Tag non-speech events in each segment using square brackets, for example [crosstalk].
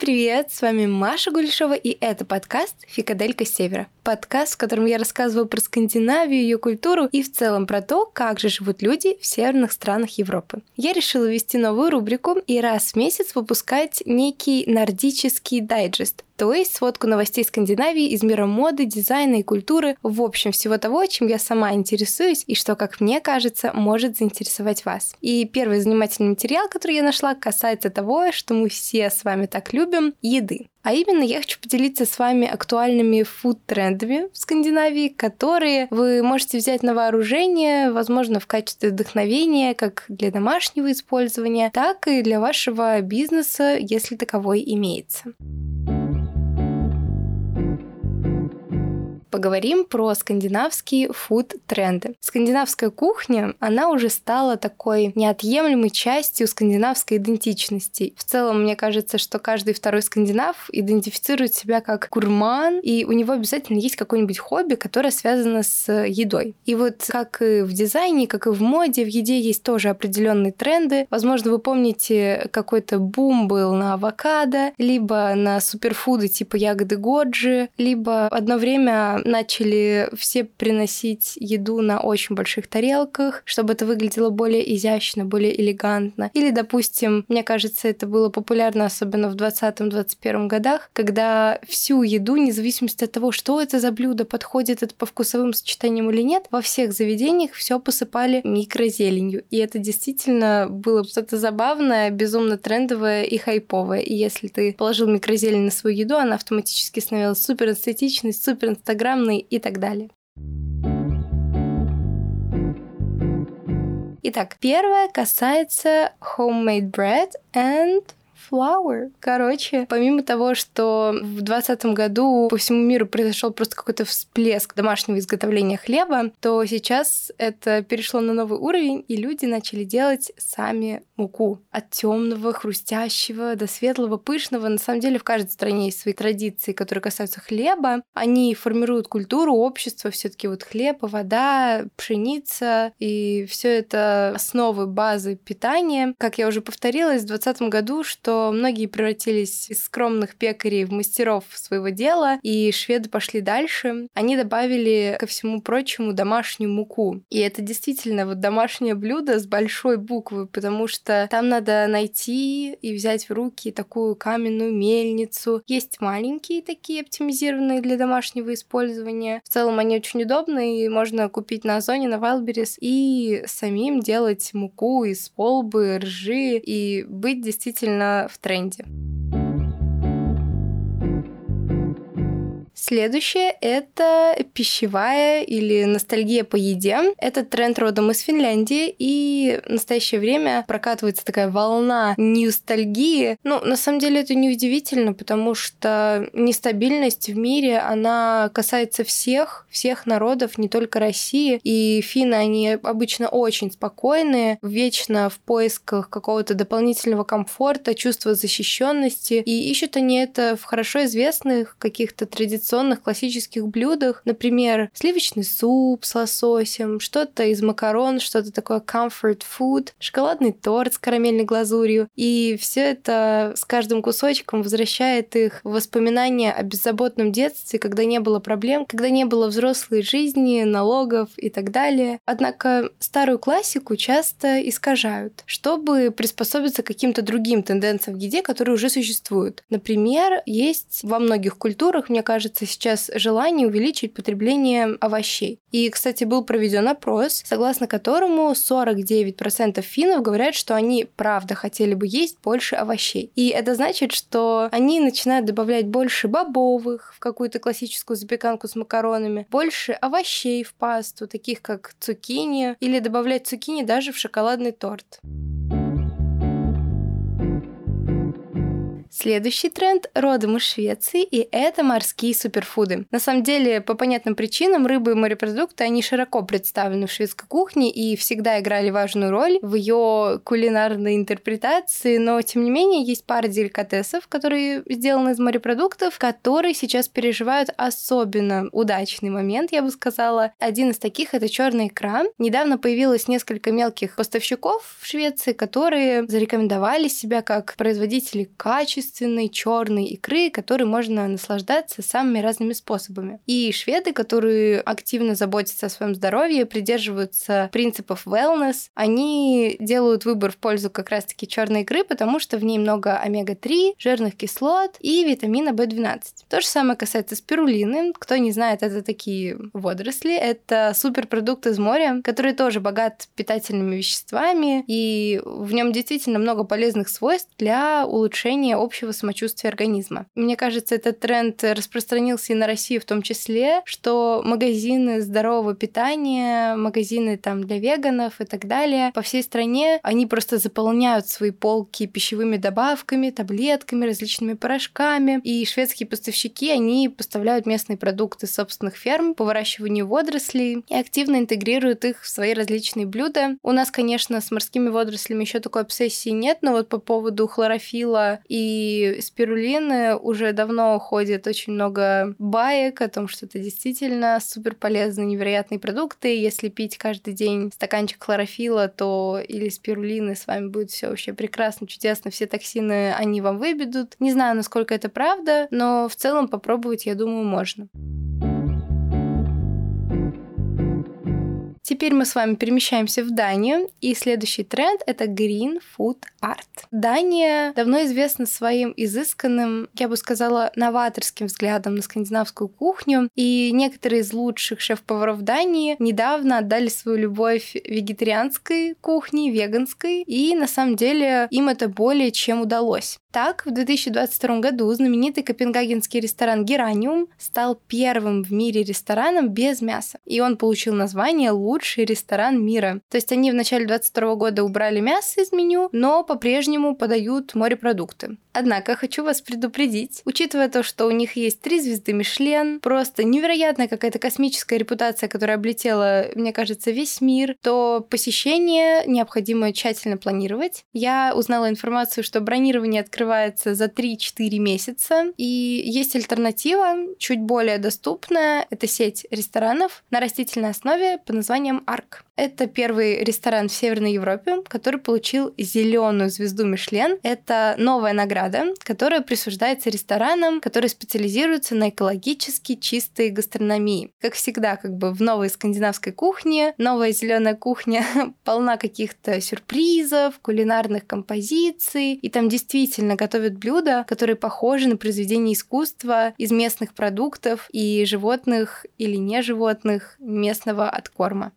Привет! С вами Маша Гульшова, и это подкаст «Фикаделька Севера». Подкаст, в котором я рассказываю про Скандинавию, ее культуру и в целом про то, как же живут люди в северных странах Европы. Я решила ввести новую рубрику и раз в месяц выпускать некий нордический дайджест, то есть сводку новостей Скандинавии из мира моды, дизайна и культуры, в общем, всего того, чем я сама интересуюсь и что, как мне кажется, может заинтересовать вас. И первый занимательный материал, который я нашла, касается того, что мы все с вами так любим — еды. А именно я хочу поделиться с вами актуальными фуд-трендами в Скандинавии, которые вы можете взять на вооружение, возможно, в качестве вдохновения как для домашнего использования, так и для вашего бизнеса, если таковой имеется. Поговорим про скандинавские фуд-тренды. Скандинавская кухня, она уже стала такой неотъемлемой частью скандинавской идентичности. В целом, мне кажется, что каждый второй скандинав идентифицирует себя как гурман, и у него обязательно есть какое-нибудь хобби, которое связано с едой. И вот как и в дизайне, как и в моде, в еде есть тоже определенные тренды. Возможно, вы помните, какой-то бум был на авокадо, либо на суперфуды типа ягоды годжи, либо одно время начали все приносить еду на очень больших тарелках, чтобы это выглядело более изящно, более элегантно. Или, допустим, мне кажется, это было популярно особенно в 20-21 годах, когда всю еду, независимо от того, что это за блюдо, подходит это по вкусовым сочетаниям или нет, во всех заведениях все посыпали микрозеленью. И это действительно было что-то забавное, безумно трендовое и хайповое. И если ты положил микрозелень на свою еду, она автоматически становилась супер эстетичной, супер инстаграм программный и так далее. Итак, первое касается homemade bread and flour. Короче, помимо того, что в 2020 году по всему миру произошел просто какой-то всплеск домашнего изготовления хлеба, то сейчас это перешло на новый уровень, и люди начали делать сами муку. От темного, хрустящего до светлого, пышного. На самом деле в каждой стране есть свои традиции, которые касаются хлеба. Они формируют культуру общества, все таки вот хлеб, вода, пшеница, и все это основы, базы питания. Как я уже повторилась в 2020 году, что многие превратились из скромных пекарей в мастеров своего дела, и шведы пошли дальше. Они добавили ко всему прочему домашнюю муку. И это действительно вот домашнее блюдо с большой буквы, потому что там надо найти и взять в руки такую каменную мельницу. Есть маленькие такие оптимизированные для домашнего использования. В целом они очень удобны, и можно купить на Озоне, на Wildberries и самим делать муку из полбы, ржи и быть действительно в тренде. Следующее — это пищевая или ностальгия по еде. Этот тренд родом из Финляндии, и в настоящее время прокатывается такая волна ностальгии. Ну, на самом деле это неудивительно, потому что нестабильность в мире, она касается всех, всех народов, не только России. И финны, они обычно очень спокойные, вечно в поисках какого-то дополнительного комфорта, чувства защищенности. И ищут они это в хорошо известных каких-то традиционных традиционных классических блюдах, например, сливочный суп с лососем, что-то из макарон, что-то такое comfort food, шоколадный торт с карамельной глазурью. И все это с каждым кусочком возвращает их в воспоминания о беззаботном детстве, когда не было проблем, когда не было взрослой жизни, налогов и так далее. Однако старую классику часто искажают, чтобы приспособиться к каким-то другим тенденциям в еде, которые уже существуют. Например, есть во многих культурах, мне кажется, сейчас желание увеличить потребление овощей. И, кстати, был проведен опрос, согласно которому 49% финнов говорят, что они правда хотели бы есть больше овощей. И это значит, что они начинают добавлять больше бобовых в какую-то классическую запеканку с макаронами, больше овощей в пасту, таких как цукини, или добавлять цукини даже в шоколадный торт. Следующий тренд родом из Швеции, и это морские суперфуды. На самом деле, по понятным причинам, рыбы и морепродукты, они широко представлены в шведской кухне и всегда играли важную роль в ее кулинарной интерпретации, но, тем не менее, есть пара деликатесов, которые сделаны из морепродуктов, которые сейчас переживают особенно удачный момент, я бы сказала. Один из таких — это черный икра. Недавно появилось несколько мелких поставщиков в Швеции, которые зарекомендовали себя как производители качества качественной черной икры, которой можно наслаждаться самыми разными способами. И шведы, которые активно заботятся о своем здоровье, придерживаются принципов wellness, они делают выбор в пользу как раз-таки черной икры, потому что в ней много омега-3, жирных кислот и витамина В12. То же самое касается спирулины. Кто не знает, это такие водоросли. Это суперпродукт из моря, который тоже богат питательными веществами, и в нем действительно много полезных свойств для улучшения общего самочувствия организма. Мне кажется, этот тренд распространился и на Россию в том числе, что магазины здорового питания, магазины там для веганов и так далее по всей стране, они просто заполняют свои полки пищевыми добавками, таблетками, различными порошками. И шведские поставщики, они поставляют местные продукты собственных ферм по выращиванию водорослей и активно интегрируют их в свои различные блюда. У нас, конечно, с морскими водорослями еще такой обсессии нет, но вот по поводу хлорофила и спирулины уже давно ходит очень много баек о том, что это действительно супер полезные, невероятные продукты. Если пить каждый день стаканчик хлорофила, то или спирулины с вами будет все вообще прекрасно, чудесно, все токсины они вам выбедут. Не знаю, насколько это правда, но в целом попробовать, я думаю, можно. Теперь мы с вами перемещаемся в Данию, и следующий тренд — это Green Food Art. Дания давно известна своим изысканным, я бы сказала, новаторским взглядом на скандинавскую кухню, и некоторые из лучших шеф-поваров Дании недавно отдали свою любовь вегетарианской кухне, веганской, и на самом деле им это более чем удалось. Так, в 2022 году знаменитый копенгагенский ресторан Гераниум стал первым в мире рестораном без мяса, и он получил название «Лучший ресторан мира». То есть они в начале 2022 года убрали мясо из меню, но по-прежнему подают морепродукты. Однако хочу вас предупредить, учитывая то, что у них есть три звезды Мишлен, просто невероятная какая-то космическая репутация, которая облетела, мне кажется, весь мир, то посещение необходимо тщательно планировать. Я узнала информацию, что бронирование открывается за 3-4 месяца, и есть альтернатива, чуть более доступная, это сеть ресторанов на растительной основе под названием ARC. Это первый ресторан в Северной Европе, который получил зеленую звезду Мишлен. Это новая награда, которая присуждается ресторанам, которые специализируются на экологически чистой гастрономии. Как всегда, как бы в новой скандинавской кухне, новая зеленая кухня [laughs] полна каких-то сюрпризов, кулинарных композиций, и там действительно готовят блюда, которые похожи на произведения искусства из местных продуктов и животных или не животных местного откорма.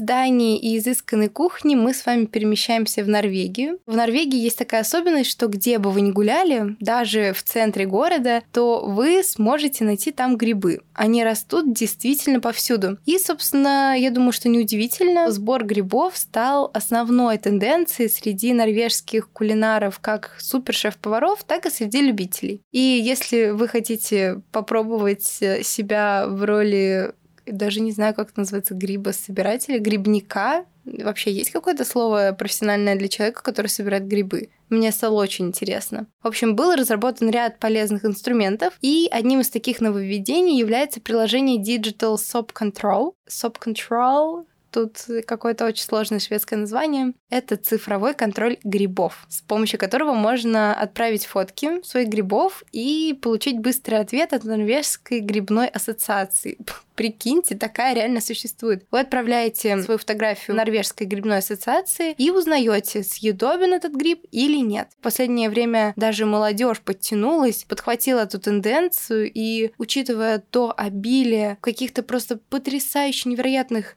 Дании и изысканной кухни мы с вами перемещаемся в Норвегию. В Норвегии есть такая особенность, что где бы вы ни гуляли, даже в центре города, то вы сможете найти там грибы. Они растут действительно повсюду. И, собственно, я думаю, что неудивительно, сбор грибов стал основной тенденцией среди норвежских кулинаров, как супершеф-поваров, так и среди любителей. И если вы хотите попробовать себя в роли даже не знаю, как это называется, грибособирателя, грибника. Вообще есть какое-то слово профессиональное для человека, который собирает грибы? Мне стало очень интересно. В общем, был разработан ряд полезных инструментов, и одним из таких нововведений является приложение Digital Soap Control. Soap Control Тут какое-то очень сложное шведское название. Это цифровой контроль грибов, с помощью которого можно отправить фотки своих грибов и получить быстрый ответ от Норвежской грибной ассоциации. Прикиньте, такая реально существует. Вы отправляете свою фотографию Норвежской грибной ассоциации и узнаете, съедобен этот гриб или нет. В последнее время даже молодежь подтянулась, подхватила эту тенденцию, и учитывая то обилие каких-то просто потрясающе невероятных,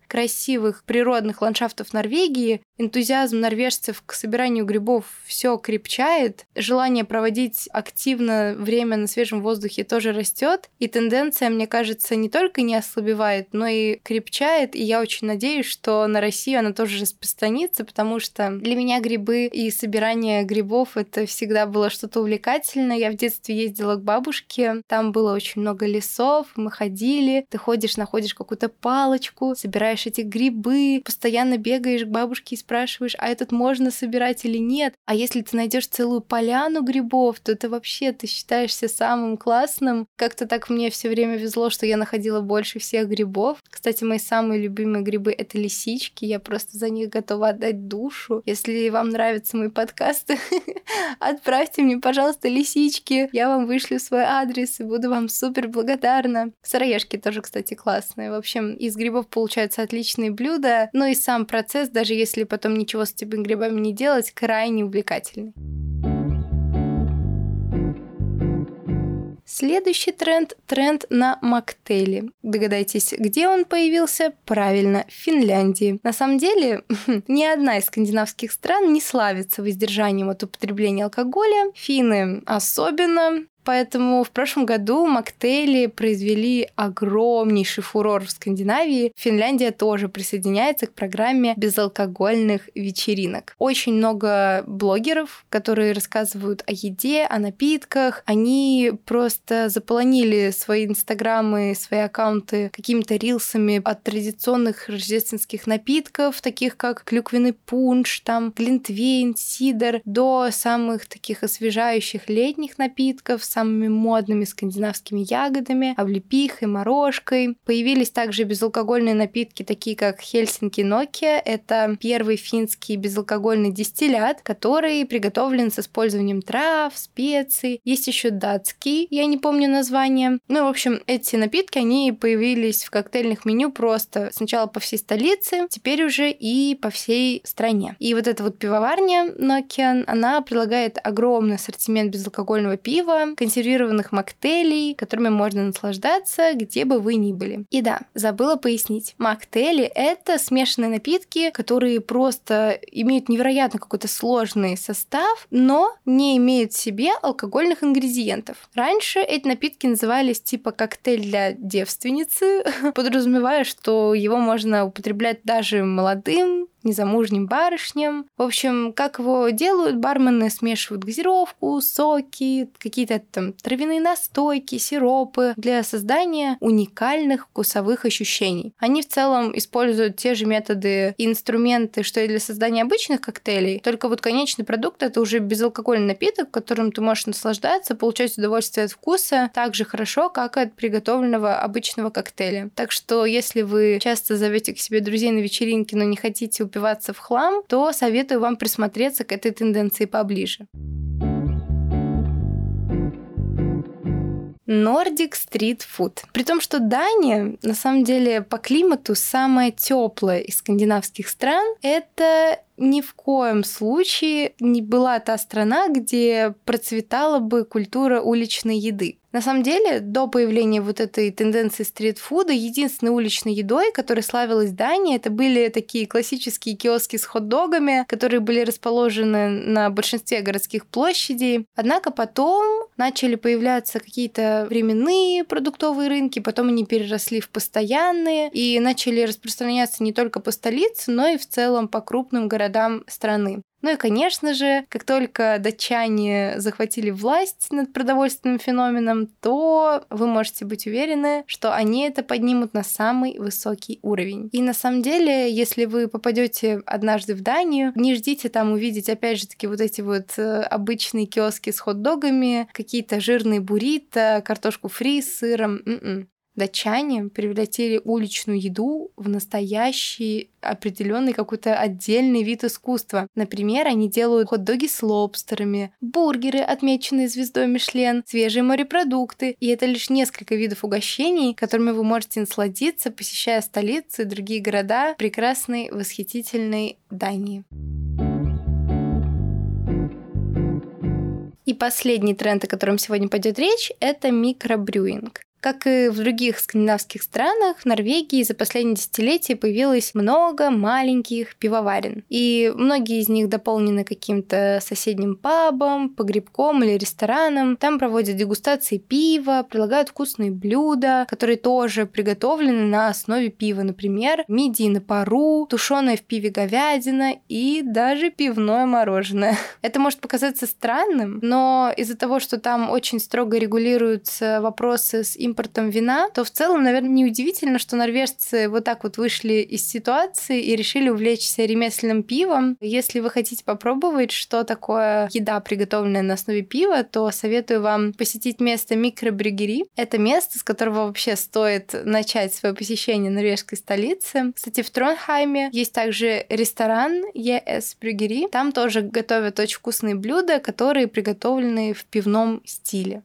красивых природных ландшафтов Норвегии, энтузиазм норвежцев к собиранию грибов все крепчает, желание проводить активно время на свежем воздухе тоже растет, и тенденция, мне кажется, не только не ослабевает, но и крепчает, и я очень надеюсь, что на Россию она тоже распространится, потому что для меня грибы и собирание грибов — это всегда было что-то увлекательное. Я в детстве ездила к бабушке, там было очень много лесов, мы ходили, ты ходишь, находишь какую-то палочку, собираешь эти грибы, грибы, постоянно бегаешь к бабушке и спрашиваешь, а этот можно собирать или нет. А если ты найдешь целую поляну грибов, то ты вообще ты считаешься самым классным. Как-то так мне все время везло, что я находила больше всех грибов. Кстати, мои самые любимые грибы — это лисички. Я просто за них готова отдать душу. Если вам нравятся мои подкасты, [laughs] отправьте мне, пожалуйста, лисички. Я вам вышлю свой адрес и буду вам супер благодарна. Сыроежки тоже, кстати, классные. В общем, из грибов получаются отличные блюда. Ну и сам процесс, даже если потом ничего с этими грибами не делать, крайне увлекательный. Следующий тренд – тренд на моктейли. Догадайтесь, где он появился? Правильно, в Финляндии. На самом деле, [laughs] ни одна из скандинавских стран не славится воздержанием от употребления алкоголя. Финны особенно. Поэтому в прошлом году моктейли произвели огромнейший фурор в Скандинавии. Финляндия тоже присоединяется к программе безалкогольных вечеринок. Очень много блогеров, которые рассказывают о еде, о напитках. Они просто заполонили свои инстаграмы, свои аккаунты какими-то рилсами от традиционных рождественских напитков, таких как клюквенный пунш, там глинтвейн, сидр, до самых таких освежающих летних напитков самыми модными скандинавскими ягодами, облепихой, морожкой. Появились также безалкогольные напитки, такие как Хельсинки Nokia. Это первый финский безалкогольный дистиллят, который приготовлен с использованием трав, специй. Есть еще датский, я не помню название. Ну, в общем, эти напитки, они появились в коктейльных меню просто сначала по всей столице, теперь уже и по всей стране. И вот эта вот пивоварня Nokia, она предлагает огромный ассортимент безалкогольного пива, консервированных моктейлей, которыми можно наслаждаться, где бы вы ни были. И да, забыла пояснить. Моктейли — это смешанные напитки, которые просто имеют невероятно какой-то сложный состав, но не имеют в себе алкогольных ингредиентов. Раньше эти напитки назывались типа коктейль для девственницы, [laughs] подразумевая, что его можно употреблять даже молодым, незамужним барышням. В общем, как его делают, бармены смешивают газировку, соки, какие-то там травяные настойки, сиропы для создания уникальных вкусовых ощущений. Они в целом используют те же методы и инструменты, что и для создания обычных коктейлей, только вот конечный продукт это уже безалкогольный напиток, которым ты можешь наслаждаться, получать удовольствие от вкуса так же хорошо, как от приготовленного обычного коктейля. Так что, если вы часто зовете к себе друзей на вечеринки, но не хотите упиваться в хлам, то советую вам присмотреться к этой тенденции поближе. Nordic Street Food. При том, что Дания, на самом деле, по климату самая теплая из скандинавских стран, это ни в коем случае не была та страна, где процветала бы культура уличной еды. На самом деле, до появления вот этой тенденции стритфуда, единственной уличной едой, которой славилась Дания, это были такие классические киоски с хот-догами, которые были расположены на большинстве городских площадей. Однако потом начали появляться какие-то временные продуктовые рынки, потом они переросли в постоянные и начали распространяться не только по столице, но и в целом по крупным городам страны. Ну и, конечно же, как только датчане захватили власть над продовольственным феноменом, то вы можете быть уверены, что они это поднимут на самый высокий уровень. И на самом деле, если вы попадете однажды в Данию, не ждите там увидеть, опять же таки, вот эти вот э, обычные киоски с хот-догами, какие-то жирные буррито, картошку фри с сыром. М-м. Датчане превратили уличную еду в настоящий определенный какой-то отдельный вид искусства. Например, они делают хот-доги с лобстерами, бургеры, отмеченные звездой Мишлен, свежие морепродукты. И это лишь несколько видов угощений, которыми вы можете насладиться, посещая столицы и другие города прекрасной, восхитительной Дании. И последний тренд, о котором сегодня пойдет речь, это микробрюинг. Как и в других скандинавских странах, в Норвегии за последние десятилетия появилось много маленьких пивоварен. И многие из них дополнены каким-то соседним пабом, погребком или рестораном. Там проводят дегустации пива, предлагают вкусные блюда, которые тоже приготовлены на основе пива. Например, мидии на пару, тушеная в пиве говядина и даже пивное мороженое. [laughs] Это может показаться странным, но из-за того, что там очень строго регулируются вопросы с импортом импортом вина, то в целом, наверное, неудивительно, что норвежцы вот так вот вышли из ситуации и решили увлечься ремесленным пивом. Если вы хотите попробовать, что такое еда, приготовленная на основе пива, то советую вам посетить место микробрюгери. Это место, с которого вообще стоит начать свое посещение норвежской столицы. Кстати, в Тронхайме есть также ресторан ES Брюгери. Там тоже готовят очень вкусные блюда, которые приготовлены в пивном стиле.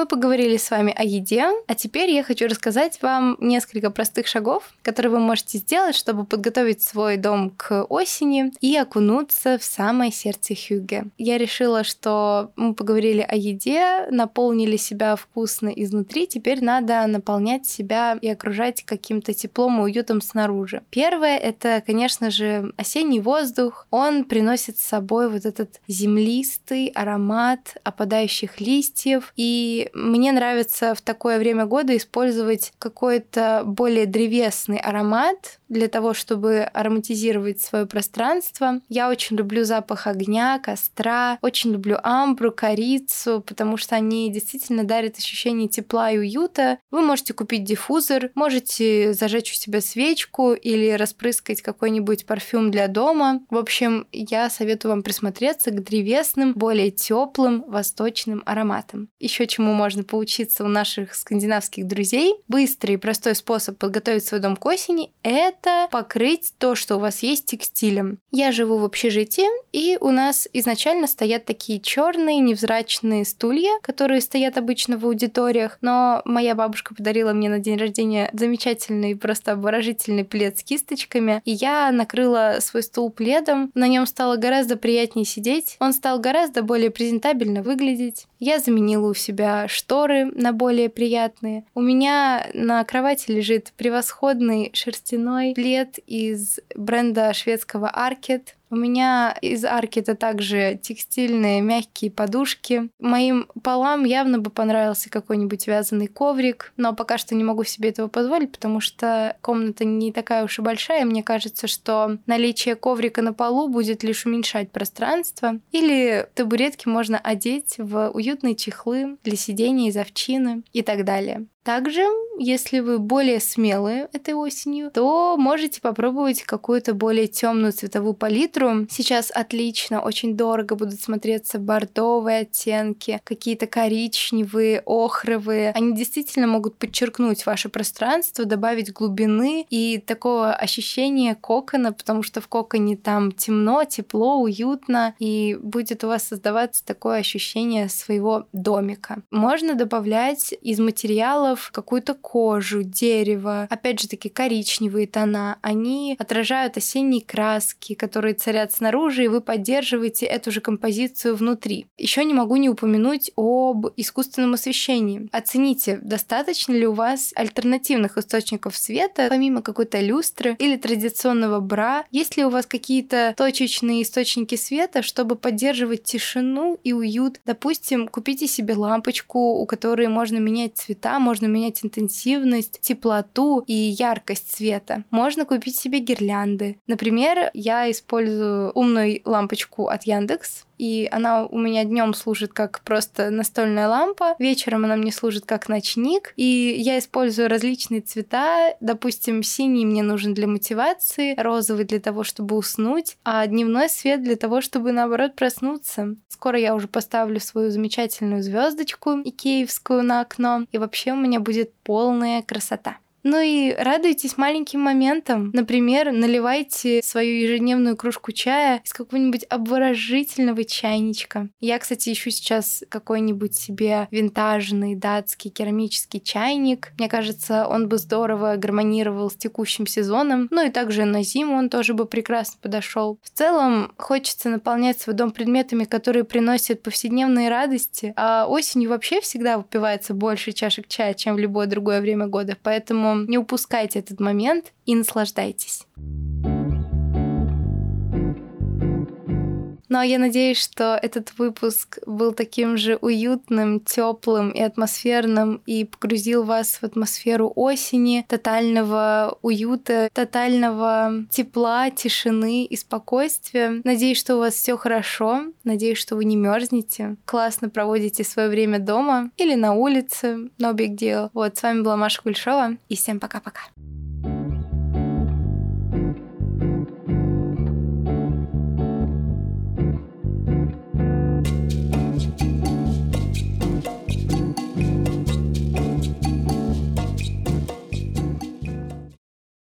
Мы поговорили с вами о еде, а теперь я хочу рассказать вам несколько простых шагов, которые вы можете сделать, чтобы подготовить свой дом к осени и окунуться в самое сердце Хюге. Я решила, что мы поговорили о еде, наполнили себя вкусно изнутри, теперь надо наполнять себя и окружать каким-то теплом и уютом снаружи. Первое — это, конечно же, осенний воздух. Он приносит с собой вот этот землистый аромат опадающих листьев и мне нравится в такое время года использовать какой-то более древесный аромат для того, чтобы ароматизировать свое пространство. Я очень люблю запах огня, костра, очень люблю амбру, корицу, потому что они действительно дарят ощущение тепла и уюта. Вы можете купить диффузор, можете зажечь у себя свечку или распрыскать какой-нибудь парфюм для дома. В общем, я советую вам присмотреться к древесным, более теплым восточным ароматам. Еще чему можно поучиться у наших скандинавских друзей. Быстрый и простой способ подготовить свой дом к осени — это покрыть то, что у вас есть текстилем. Я живу в общежитии, и у нас изначально стоят такие черные невзрачные стулья, которые стоят обычно в аудиториях, но моя бабушка подарила мне на день рождения замечательный, просто обворожительный плед с кисточками, и я накрыла свой стул пледом. На нем стало гораздо приятнее сидеть, он стал гораздо более презентабельно выглядеть. Я заменила у себя шторы на более приятные. У меня на кровати лежит превосходный шерстяной плед из бренда шведского Аркет. У меня из арки-то также текстильные мягкие подушки. Моим полам явно бы понравился какой-нибудь вязаный коврик, но пока что не могу себе этого позволить, потому что комната не такая уж и большая. Мне кажется, что наличие коврика на полу будет лишь уменьшать пространство. Или табуретки можно одеть в уютные чехлы для сидения из овчины и так далее. Также, если вы более смелые этой осенью, то можете попробовать какую-то более темную цветовую палитру. Сейчас отлично, очень дорого будут смотреться бордовые оттенки, какие-то коричневые, охровые. Они действительно могут подчеркнуть ваше пространство, добавить глубины и такого ощущения кокона, потому что в коконе там темно, тепло, уютно, и будет у вас создаваться такое ощущение своего домика. Можно добавлять из материала материалов, какую-то кожу, дерево, опять же таки коричневые тона, они отражают осенние краски, которые царят снаружи, и вы поддерживаете эту же композицию внутри. Еще не могу не упомянуть об искусственном освещении. Оцените, достаточно ли у вас альтернативных источников света, помимо какой-то люстры или традиционного бра, есть ли у вас какие-то точечные источники света, чтобы поддерживать тишину и уют. Допустим, купите себе лампочку, у которой можно менять цвета, можно можно менять интенсивность, теплоту и яркость света. Можно купить себе гирлянды. Например, я использую умную лампочку от Яндекс, и она у меня днем служит как просто настольная лампа, вечером она мне служит как ночник, и я использую различные цвета. Допустим, синий мне нужен для мотивации, розовый для того, чтобы уснуть, а дневной свет для того, чтобы наоборот проснуться. Скоро я уже поставлю свою замечательную звездочку икеевскую на окно, и вообще у меня будет полная красота. Ну и радуйтесь маленьким моментам. Например, наливайте свою ежедневную кружку чая из какого-нибудь обворожительного чайничка. Я, кстати, ищу сейчас какой-нибудь себе винтажный датский керамический чайник. Мне кажется, он бы здорово гармонировал с текущим сезоном. Ну и также на зиму он тоже бы прекрасно подошел. В целом, хочется наполнять свой дом предметами, которые приносят повседневные радости. А осенью вообще всегда выпивается больше чашек чая, чем в любое другое время года. Поэтому не упускайте этот момент и наслаждайтесь. А я надеюсь, что этот выпуск был таким же уютным, теплым и атмосферным и погрузил вас в атмосферу осени, тотального уюта, тотального тепла, тишины и спокойствия. Надеюсь, что у вас все хорошо. Надеюсь, что вы не мерзнете. Классно проводите свое время дома или на улице. No big deal. Вот, с вами была Маша Кульшова. И всем пока-пока.